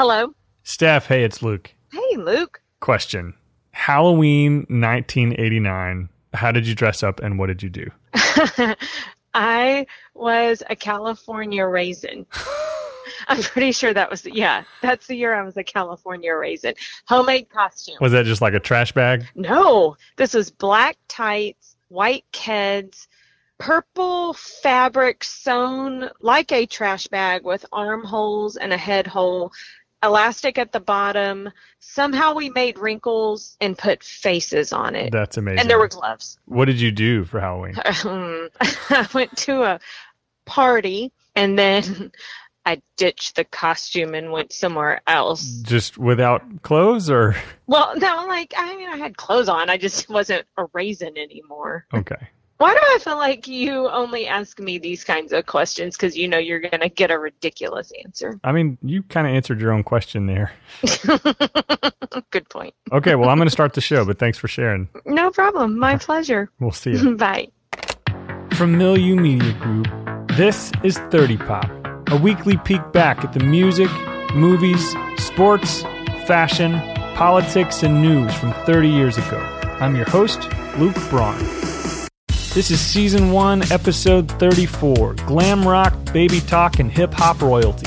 Hello. Steph, hey, it's Luke. Hey, Luke. Question Halloween 1989. How did you dress up and what did you do? I was a California raisin. I'm pretty sure that was, yeah, that's the year I was a California raisin. Homemade costume. Was that just like a trash bag? No, this was black tights, white keds, purple fabric sewn like a trash bag with armholes and a head hole, elastic at the bottom. Somehow we made wrinkles and put faces on it. That's amazing. And there were gloves. What did you do for Halloween? I went to a party and then I ditched the costume and went somewhere else. Just without clothes or? Well, no, like, I mean, I had clothes on. I just wasn't a raisin anymore. Okay. Why do I feel like you only ask me these kinds of questions because you know you're going to get a ridiculous answer? I mean, you kind of answered your own question there. Good point. Okay, well, I'm going to start the show, but thanks for sharing. No problem. My pleasure. We'll see you. Bye. From Milieu Media Group, this is 30 Pop, a weekly peek back at the music, movies, sports, fashion, politics, and news from 30 years ago. I'm your host, Luke Braun. This is Season 1, Episode 34 Glam Rock, Baby Talk, and Hip Hop Royalty.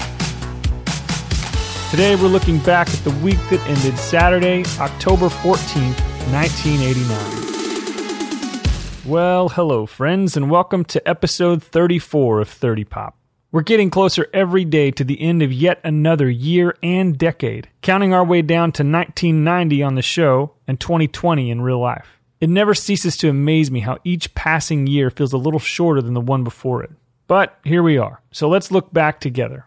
Today we're looking back at the week that ended Saturday, October 14th, 1989. Well, hello, friends, and welcome to episode 34 of 30 Pop. We're getting closer every day to the end of yet another year and decade, counting our way down to 1990 on the show and 2020 in real life. It never ceases to amaze me how each passing year feels a little shorter than the one before it. But here we are, so let's look back together.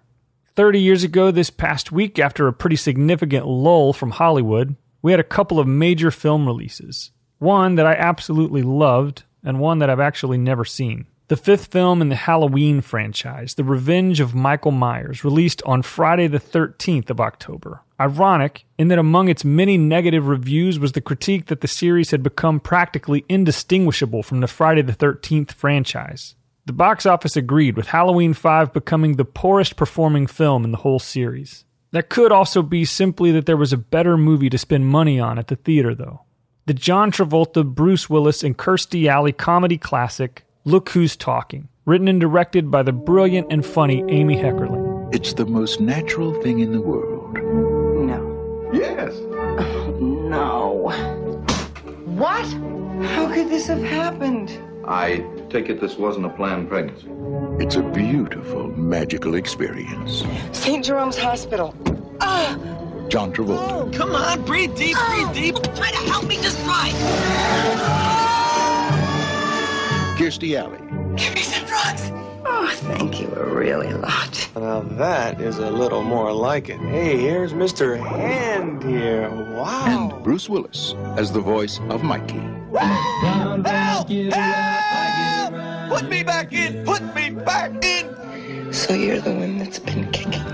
30 years ago, this past week, after a pretty significant lull from Hollywood, we had a couple of major film releases. One that I absolutely loved, and one that I've actually never seen. The fifth film in the Halloween franchise, The Revenge of Michael Myers, released on Friday the 13th of October. Ironic in that among its many negative reviews was the critique that the series had become practically indistinguishable from the Friday the 13th franchise. The box office agreed, with Halloween 5 becoming the poorest performing film in the whole series. That could also be simply that there was a better movie to spend money on at the theater, though. The John Travolta, Bruce Willis, and Kirstie Alley comedy classic, Look Who's Talking, written and directed by the brilliant and funny Amy Heckerling. It's the most natural thing in the world. No. Yes. No. What? How could this have happened? I take it this wasn't a planned pregnancy. It's a beautiful, magical experience. St. Jerome's Hospital. Ah! John Travolta, Come on, breathe deep, breathe deep. Try to help me, just try. Kirstie Alley, Give me some drugs. Oh, thank you a really lot. Now that is a little more like it. Hey, here's Mr. Hand here. Wow. and Bruce Willis as the voice of Mikey. Help! Help! Put me back in! Put me back in! So you're the one that's been kicking me.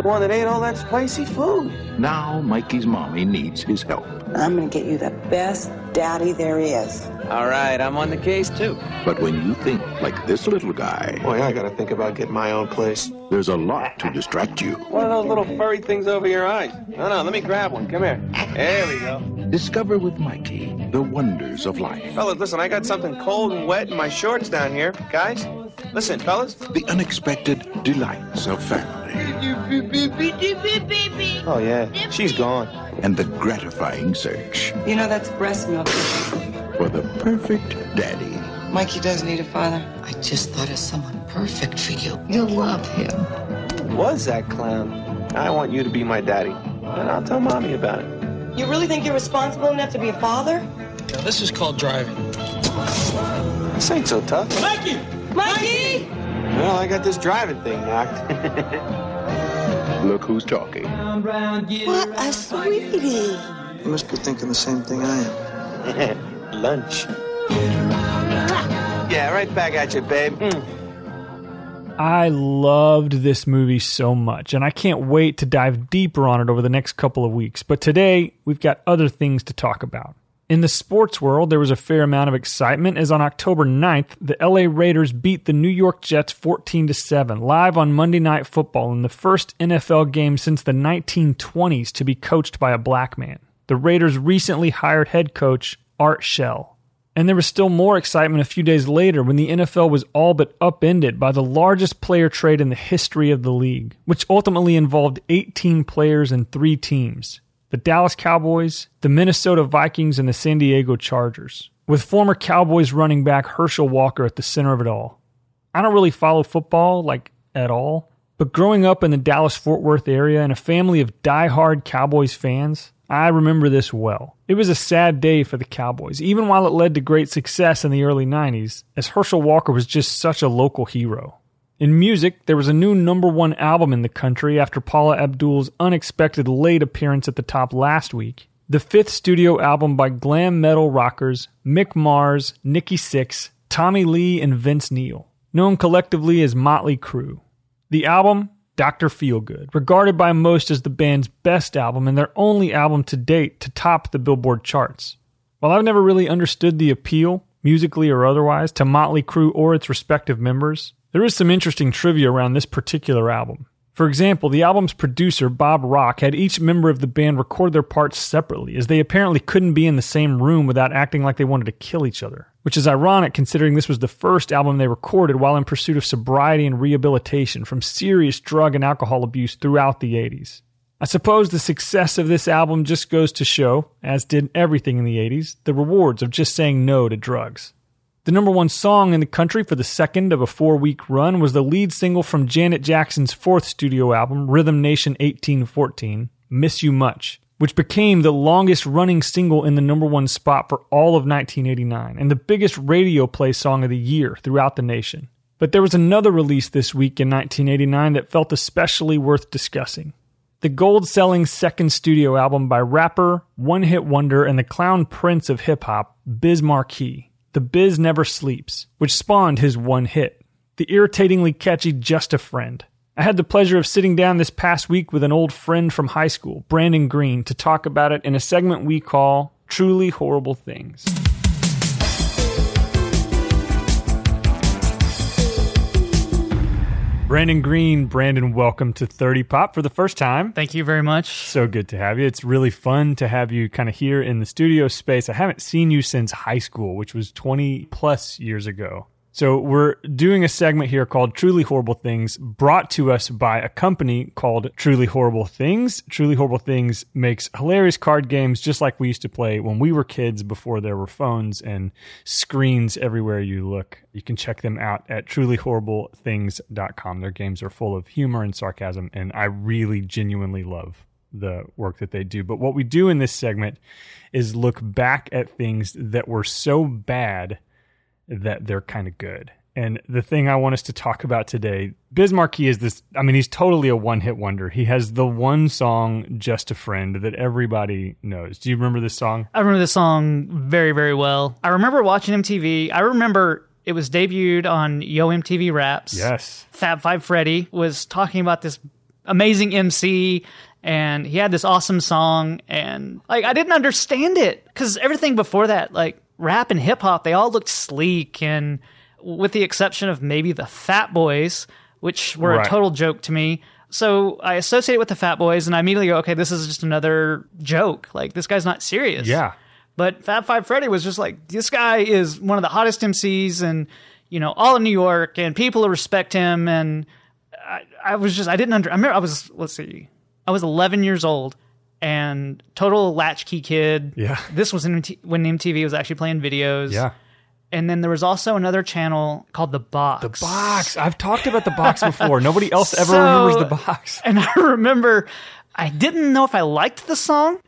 The one that ate all that spicy food. Now Mikey's mommy needs his help. I'm gonna get you the best daddy there is. All right, I'm on the case too. But when you think like this little guy, Boy, I gotta think about getting my own place. there's a lot to distract you. One of those little furry things over your eyes. No, no, let me grab one. Come here. There we go. Discover with Mikey the wonders of life, Fellas, listen, I got something cold and wet in my shorts down here. Guys, listen, fellas. the unexpected delights of family, Oh, yeah, she's gone. and the gratifying search You know that's breast milk. for the perfect daddy. Mikey does need a father. I just thought of someone perfect for you. You'll love him. Was that clown? I want you to be my daddy. And I'll tell mommy about it. You really think you're responsible enough to be a father? Now, this is called driving. This ain't so tough. Mikey! Mikey! Well, I got this driving thing knocked. Look who's talking. What a sweetie. You must be thinking the same thing I am. Lunch. Yeah, right back at you, babe. Hmm. I loved this movie so much, and I can't wait to dive deeper on it over the next couple of weeks. But today, we've got other things to talk about. In the sports world, there was a fair amount of excitement as on October 9th, the LA Raiders beat the New York Jets 14 to 7 live on Monday Night Football in the first NFL game since the 1920s to be coached by a black man. The Raiders recently hired head coach Art Shell. And there was still more excitement a few days later when the NFL was all but upended by the largest player trade in the history of the league, which ultimately involved 18 players and three teams the Dallas Cowboys, the Minnesota Vikings, and the San Diego Chargers, with former Cowboys running back Herschel Walker at the center of it all. I don't really follow football, like at all, but growing up in the Dallas Fort Worth area in a family of die-hard Cowboys fans, I remember this well. It was a sad day for the Cowboys, even while it led to great success in the early 90s, as Herschel Walker was just such a local hero. In music, there was a new number one album in the country after Paula Abdul's unexpected late appearance at the top last week. The fifth studio album by glam metal rockers Mick Mars, Nikki Sixx, Tommy Lee, and Vince Neil, known collectively as Motley Crue. The album, Dr. Feelgood, regarded by most as the band's best album and their only album to date to top the Billboard charts. While I've never really understood the appeal, musically or otherwise, to Motley Crue or its respective members, there is some interesting trivia around this particular album. For example, the album's producer, Bob Rock, had each member of the band record their parts separately, as they apparently couldn't be in the same room without acting like they wanted to kill each other. Which is ironic considering this was the first album they recorded while in pursuit of sobriety and rehabilitation from serious drug and alcohol abuse throughout the 80s. I suppose the success of this album just goes to show, as did everything in the 80s, the rewards of just saying no to drugs. The number one song in the country for the second of a four week run was the lead single from Janet Jackson's fourth studio album, Rhythm Nation 1814, Miss You Much, which became the longest running single in the number one spot for all of 1989 and the biggest radio play song of the year throughout the nation. But there was another release this week in 1989 that felt especially worth discussing. The gold selling second studio album by rapper, one hit wonder, and the clown prince of hip hop, Biz Markie. The Biz Never Sleeps, which spawned his one hit, the irritatingly catchy Just a Friend. I had the pleasure of sitting down this past week with an old friend from high school, Brandon Green, to talk about it in a segment we call Truly Horrible Things. Brandon Green, Brandon, welcome to 30 Pop for the first time. Thank you very much. So good to have you. It's really fun to have you kind of here in the studio space. I haven't seen you since high school, which was 20 plus years ago. So we're doing a segment here called Truly Horrible Things, brought to us by a company called Truly Horrible Things. Truly Horrible Things makes hilarious card games just like we used to play when we were kids before there were phones and screens everywhere you look. You can check them out at trulyhorriblethings.com. Their games are full of humor and sarcasm, and I really genuinely love the work that they do. But what we do in this segment is look back at things that were so bad that they're kind of good. And the thing I want us to talk about today, Biz Markie is this. I mean, he's totally a one hit wonder. He has the one song, Just a Friend, that everybody knows. Do you remember this song? I remember this song very, very well. I remember watching MTV. I remember it was debuted on Yo MTV Raps. Yes. Fab Five Freddy was talking about this amazing MC and he had this awesome song and like I didn't understand it cuz everything before that like rap and hip hop, they all looked sleek, and with the exception of maybe the Fat Boys, which were Right. a total joke to me. So I associate it with the Fat Boys, and I immediately go, okay, this is just another joke. Like this guy's not serious. Yeah. But Fab Five Freddy was just like, this guy is one of the hottest MCs, and you know, all of New York, and people respect him. And I, I was just, I didn't under. I remember I was, let's see, I was 11 years old, and total latchkey kid. Yeah. This was in, when MTV was actually playing videos. Yeah. And then there was also another channel called The Box. The box. I've talked about the box before. Nobody else ever So- remembers the box. And I remember I didn't know if I liked the song,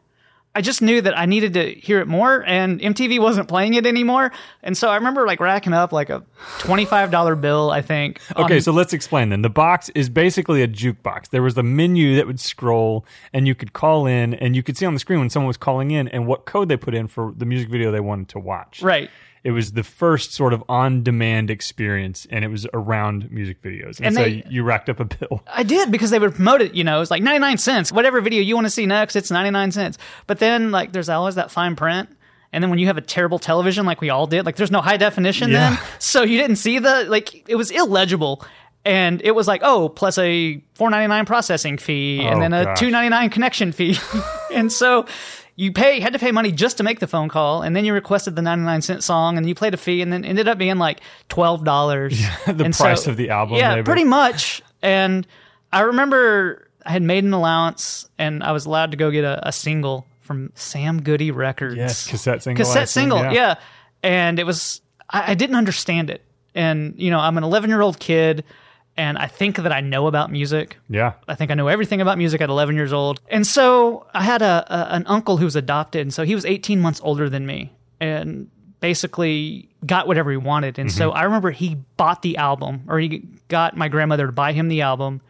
I just knew that I needed to hear it more, and MTV wasn't playing it anymore. And so I remember like racking up like a twenty-five dollar bill, I think. Okay, on- so let's explain then. The box is basically a jukebox. There was a menu that would scroll, and you could call in, and you could see on the screen when someone was calling in and what code they put in for the music video they wanted to watch. right. It was the first sort of on-demand experience, and it was around music videos. And, And so they- you racked up a bill. I did because they would promote it, you know, it's like 99 cents. Whatever video you want to see next, it's 99 cents. But then, like, there's always that fine print. And then when you have a terrible television like we all did, like, there's no high definition Yeah. then. So you didn't see the, like, it was illegible. And it was like, oh, plus a 4.99 processing fee Oh, and then a gosh. 2.99 connection fee. and so you pay had to pay money just to make the phone call and then you requested the 99 cent song and you played a fee and then ended up being like $12 the And price of the album, yeah pretty much. And i remember i had made an allowance and i was allowed to go get a, a single from sam goody records. Yes, cassette single, cassette single yeah. yeah. and it was I, I didn't understand it. And you know i'm an 11 year old kid and i think that i know about music Yeah. I think I know everything about music at 11 years old. And so I had a, a an uncle who was adopted, and so he was 18 months older than me, and basically got whatever he wanted. And so mm-hmm. I remember he bought the album, or he got my grandmother to buy him the album,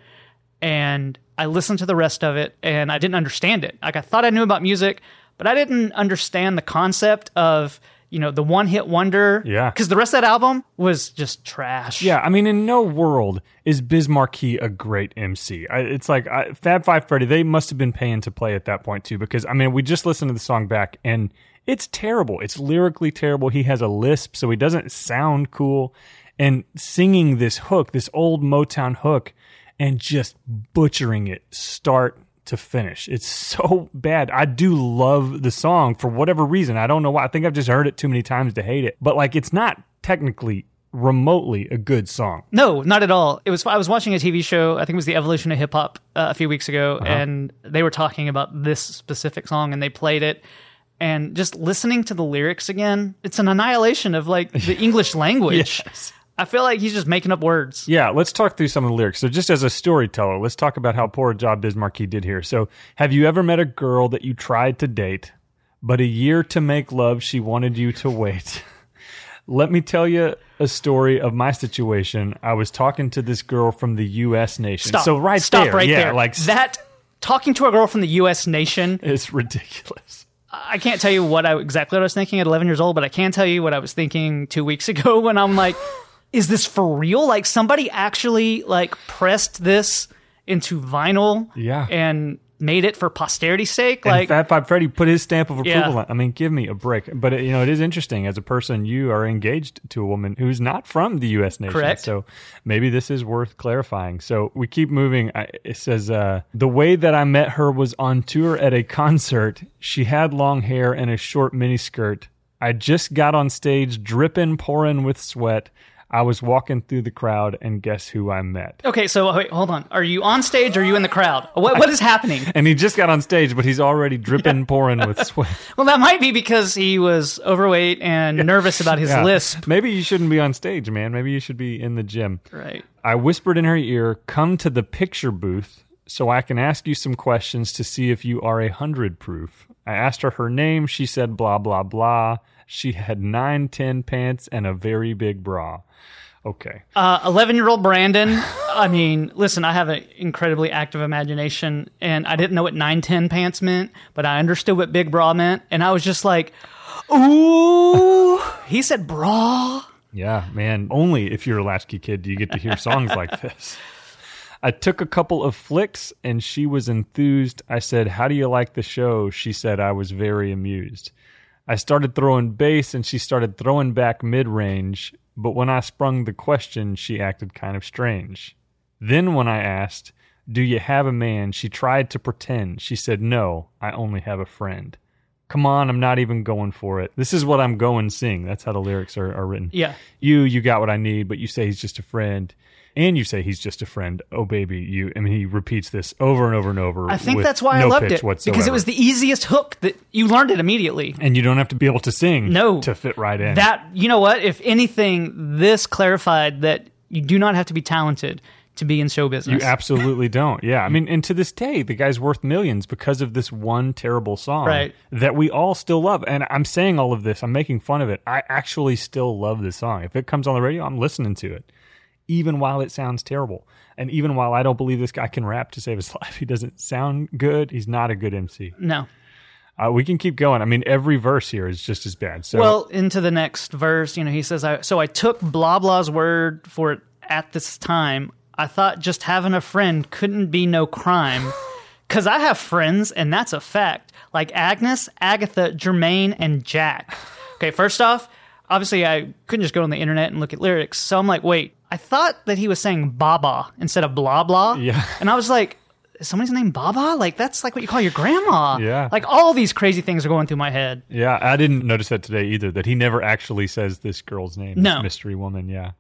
and I listened to the rest of it, and I didn't understand it. Like I thought I knew about music, but I didn't understand the concept of you know the one hit wonder. Yeah. because the rest of that album was just trash. Yeah, I mean, in no world is Biz Markie a great MC. I, it's like I, Fab Five Freddy. They must have been paying to play at that point too, because I mean, we just listened to the song back, and it's terrible. It's lyrically terrible. He has a lisp, so he doesn't sound cool. And singing this hook, this old Motown hook, and just butchering it, start to finish. It's so bad. I do love the song for whatever reason. I don't know why. I think I've just heard it too many times to hate it. But like, it's not technically remotely a good song. No, not at all. It was. I was watching a TV show. I think it was the Evolution of Hip Hop uh, a few weeks ago, Uh-huh. and they were talking about this specific song, and they played it. And just listening to the lyrics again, it's an annihilation of like the English language. Yes. I feel like he's just making up words. Yeah, let's talk through some of the lyrics. So, just as a storyteller, let's talk about how poor a job Biz Markie did here. So, have you ever met a girl that you tried to date, but a year to make love, she wanted you to wait? Let me tell you a story of my situation. I was talking to this girl from the U.S. nation. Stop. So, right Stop there, right yeah, there. like that. Talking to a girl from the U.S. nation. is ridiculous. I can't tell you what I exactly what I was thinking at 11 years old, but I can tell you what I was thinking two weeks ago when I'm like, is this for real? Like somebody actually like pressed this into vinyl, Yeah. and made it for posterity's sake. And Like, Fab Five Freddy put his stamp of approval Yeah. on. I mean, give me a break. But you know, it is interesting as a person you are engaged to a woman who's not from the U.S. nation. Correct. So maybe this is worth clarifying. So we keep moving. I, it says uh, the way that I met her was on tour at a concert. She had long hair and a short miniskirt. I just got on stage, dripping, pouring with sweat. I was walking through the crowd, and guess who I met? okay, so wait, hold on. Are you on stage or are you in the crowd? What, what is happening? And he just got on stage, but he's already dripping, pouring with sweat. Well, that might be because he was overweight and nervous about his Yeah. lisp. Maybe you shouldn't be on stage, man. Maybe you should be in the gym. Right. I whispered in her ear, Come to the picture booth so I can ask you some questions to see if you are a hundred proof. I asked her her name. She said, blah, blah, blah. She had nine, ten pants and a very big bra. Okay. Uh, 11 year old Brandon. I mean, listen, I have an incredibly active imagination, and I didn't know what 910 pants meant, but I understood what big bra meant. And I was just like, ooh, he said bra. Yeah, man. Only if you're a latchkey kid do you get to hear songs like this. I took a couple of flicks and she was enthused. I said, How do you like the show? She said, I was very amused. I started throwing bass and she started throwing back mid range, but when I sprung the question, she acted kind of strange. Then, when I asked, Do you have a man? she tried to pretend. She said, No, I only have a friend. Come on, I'm not even going for it. This is what I'm going sing. That's how the lyrics are, are written. Yeah. You, you got what I need, but you say he's just a friend. And you say he's just a friend. Oh, baby, you. I mean, he repeats this over and over and over. I think that's why no I loved it whatsoever. because it was the easiest hook that you learned it immediately. and you don't have to be able to sing No. to fit right in. That you know what? If anything, this clarified that you do not have to be talented to be in show business. You absolutely don't. Yeah. I mean, and to this day, the guy's worth millions because of this one terrible song Right. that we all still love. And I'm saying all of this, I'm making fun of it. I actually still love this song. If it comes on the radio, I'm listening to it, even while it sounds terrible. And even while I don't believe this guy can rap to save his life, he doesn't sound good. He's not a good MC. no. Uh, we can keep going. I mean, every verse here is just as bad. So, Well, into the next verse, you know, he says, I, So I took blah blah's word for it at this time. I thought just having a friend couldn't be no crime. Because I have friends, and that's a fact, like Agnes, Agatha, Jermaine, and Jack. Okay, first off, obviously I couldn't just go on the internet and look at lyrics. So I'm like, wait, I thought that he was saying Baba instead of blah blah. Yeah. And I was like, is somebody's name Baba? Like, that's like what you call your grandma. Yeah. Like, all these crazy things are going through my head. Yeah, I didn't notice that today either. That he never actually says this girl's name. No. this mystery woman. Yeah,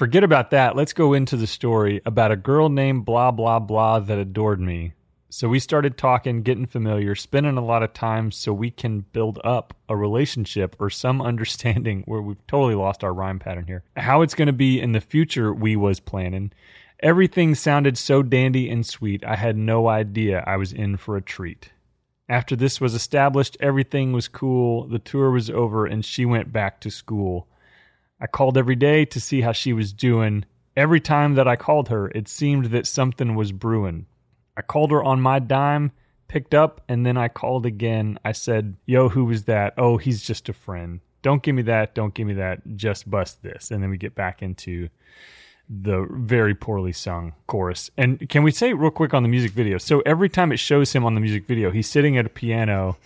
forget about that. Let's go into the story about a girl named blah blah blah that adored me. So we started talking, getting familiar, spending a lot of time so we can build up a relationship or some understanding where we've totally lost our rhyme pattern here. How it's going to be in the future, we was planning. Everything sounded so dandy and sweet. I had no idea I was in for a treat. After this was established, everything was cool. The tour was over, and she went back to school. I called every day to see how she was doing. Every time that I called her, it seemed that something was brewing. I called her on my dime, picked up, and then I called again. I said, Yo, who was that? Oh, he's just a friend. Don't give me that. Don't give me that. Just bust this. And then we get back into the very poorly sung chorus. And can we say real quick on the music video? So every time it shows him on the music video, he's sitting at a piano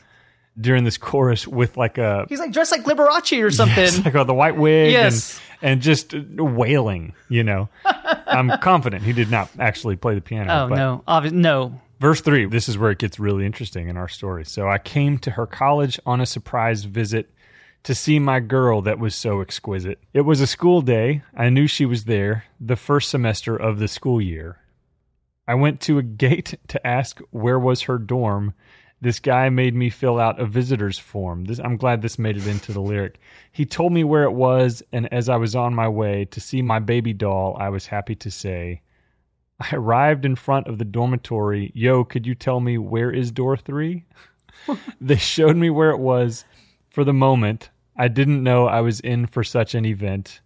during this chorus with like a He's like dressed like Liberace or something. Yes, like uh, the white wig Yes. and and just wailing. You know, I'm confident he did not actually play the piano. Oh no, Obvi- no. Verse three. This is where it gets really interesting in our story. So I came to her college on a surprise visit to see my girl that was so exquisite. It was a school day. I knew she was there, the first semester of the school year. I went to a gate to ask where was her dorm. This guy made me fill out a visitor's form. This, I'm glad this made it into the lyric. He told me where it was, and as I was on my way to see my baby doll, I was happy to say, I arrived in front of the dormitory. Yo, could you tell me where is door three? they showed me where it was. For the moment, I didn't know I was in for such an event.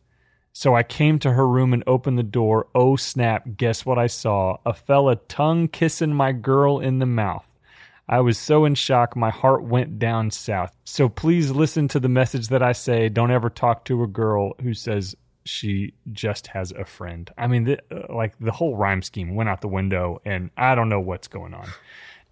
So I came to her room and opened the door. Oh snap, guess what I saw? A fella tongue kissing my girl in the mouth. I was so in shock, my heart went down south. So please listen to the message that I say. Don't ever talk to a girl who says she just has a friend. I mean, the, uh, like the whole rhyme scheme went out the window, and I don't know what's going on.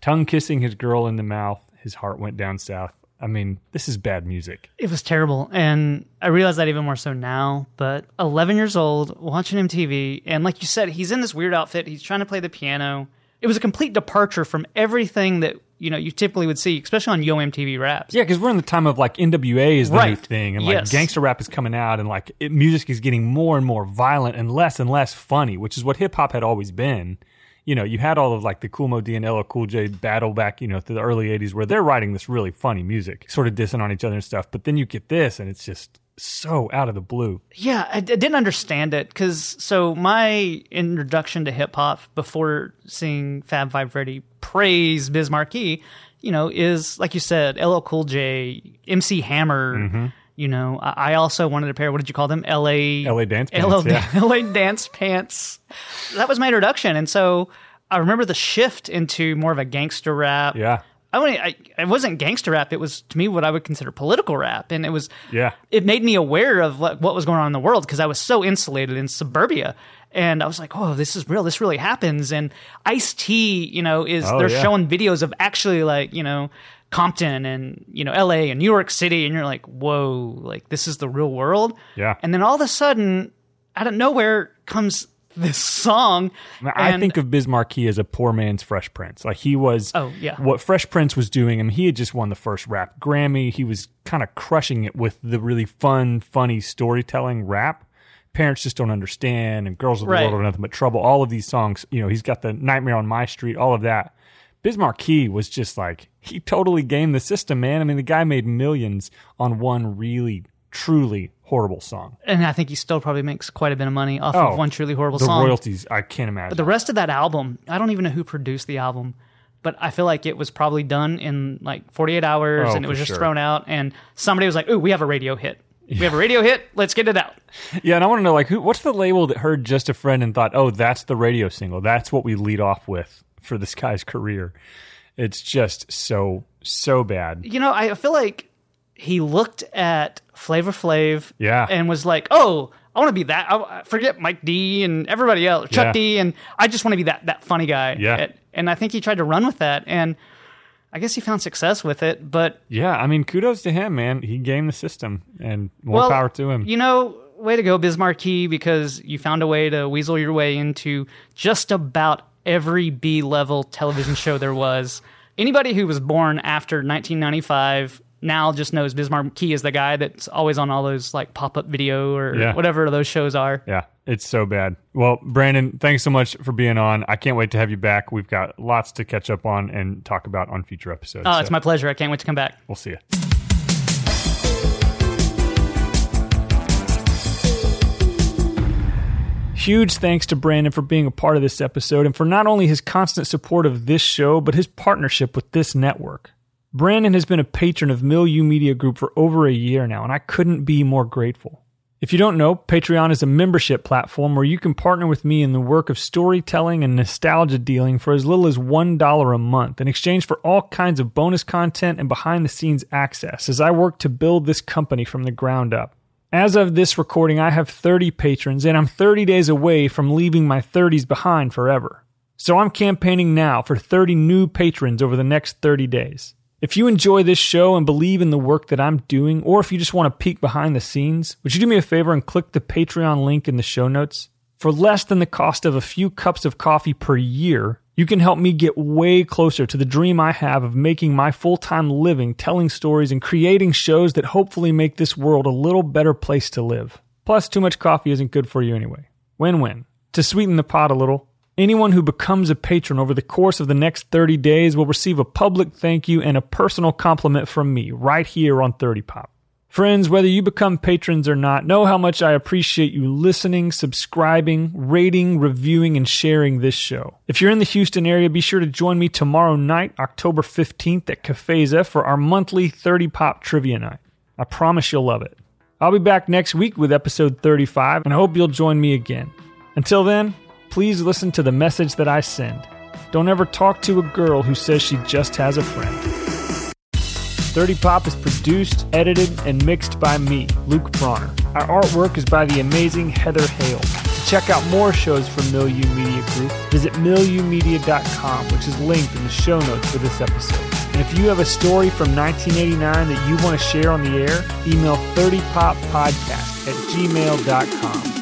Tongue kissing his girl in the mouth, his heart went down south. I mean, this is bad music. It was terrible. And I realize that even more so now. But 11 years old, watching MTV, and like you said, he's in this weird outfit. He's trying to play the piano. It was a complete departure from everything that, you know, you typically would see, especially on Yo MTV Raps. Yeah, because we're in the time of like NWA is the new thing, and like Yes. gangster rap is coming out, and like it, music is getting more and more violent and less and less funny, which is what hip hop had always been. You know, you had all of like the Kool Moe Dee and LL Cool J battle back, you know, through the early '80s, where they're writing this really funny music, sort of dissing on each other and stuff. But then you get this, and it's just so out of the blue. Yeah, I, I didn't understand it because so my introduction to hip hop before seeing Fab Five Freddy praise Biz Markie, you know, is like you said, LL Cool J, MC Hammer. Mm-hmm. You know, I, I also wanted a pair. What did you call them? L.A. LA dance pants, LA, yeah. LA dance pants. That was my introduction, and so I remember the shift into more of a gangster rap. Yeah, I, mean, I it wasn't gangster rap. It was to me what I would consider political rap, and it was yeah. it made me aware of what, what was going on in the world because I was so insulated in suburbia. And I was like, oh, this is real. This really happens. And Ice T, you know, is Oh, they're yeah. showing videos of actually like, you know, Compton and, you know, LA and New York City. And you're like, whoa, like this is the real world. Yeah. And then all of a sudden, out of nowhere comes this song. I and- think of Biz Markie as a poor man's Fresh Prince. Like he was, Oh, yeah. what Fresh Prince was doing. I mean, he had just won the first rap Grammy. He was kind of crushing it with the really fun, funny storytelling rap. Parents just don't understand, and girls of the Right. world are nothing but trouble. All of these songs, you know, he's got the Nightmare on My Street, all of that. Biz Markie was just like he totally gamed the system, man. I mean, the guy made millions on one really, truly horrible song. And I think he still probably makes quite a bit of money off Oh, of one truly horrible the song. royalties, I can't imagine. But the rest of that album, I don't even know who produced the album, but I feel like it was probably done in like 48 hours Oh, and it was just sure. thrown out. And somebody was like, "Ooh, we have a radio hit. We have a radio hit. Let's get it out." yeah, and I want to know like who what's the label that heard just a friend and thought, "Oh, that's the radio single. That's what we lead off with for this guy's career." It's just so so bad. You know, I feel like he looked at Flavor Flav, Yeah. and was like, "Oh, I want to be that. I, forget Mike D and everybody else, Chuck Yeah. D, and I just want to be that that funny guy." Yeah. And, I think he tried to run with that, and I guess he found success with it. But Yeah, I mean, kudos to him, man. He gamed the system, and more well, power to him. You know, way to go, Biz Markie, because you found a way to weasel your way into just about every B level television show there was. Anybody who was born after 1995 now just knows Biz Key is the guy that's always on all those like pop up video or Yeah. whatever those shows are. Yeah, it's so bad. Well, Brandon, thanks so much for being on. I can't wait to have you back. We've got lots to catch up on and talk about on future episodes. Oh, it's my pleasure. I can't wait to come back. We'll see you. Huge thanks to Brandon for being a part of this episode and for not only his constant support of this show, but his partnership with this network. Brandon has been a patron of Milieu Media Group for over a year now, and I couldn't be more grateful. If you don't know, Patreon is a membership platform where you can partner with me in the work of storytelling and nostalgia dealing for as little as $1 a month in exchange for all kinds of bonus content and behind the scenes access as I work to build this company from the ground up. As of this recording, I have 30 patrons, and I'm 30 days away from leaving my 30s behind forever. So I'm campaigning now for 30 new patrons over the next 30 days. If you enjoy this show and believe in the work that I'm doing, or if you just want to peek behind the scenes, would you do me a favor and click the Patreon link in the show notes? For less than the cost of a few cups of coffee per year, you can help me get way closer to the dream I have of making my full time living telling stories and creating shows that hopefully make this world a little better place to live. Plus, too much coffee isn't good for you anyway. Win win. To sweeten the pot a little, anyone who becomes a patron over the course of the next 30 days will receive a public thank you and a personal compliment from me right here on 30 Pop. Friends, whether you become patrons or not, know how much I appreciate you listening, subscribing, rating, reviewing, and sharing this show. If you're in the Houston area, be sure to join me tomorrow night, October 15th at Cafeza for our monthly 30 Pop Trivia Night. I promise you'll love it. I'll be back next week with episode 35, and I hope you'll join me again. Until then, please listen to the message that I send. Don't ever talk to a girl who says she just has a friend. 30 Pop is produced, edited, and mixed by me, Luke Bronner. Our artwork is by the amazing Heather Hale. To check out more shows from Milieu Media Group, visit milieumedia.com, which is linked in the show notes for this episode. And if you have a story from 1989 that you want to share on the air, email 30poppodcast at gmail.com.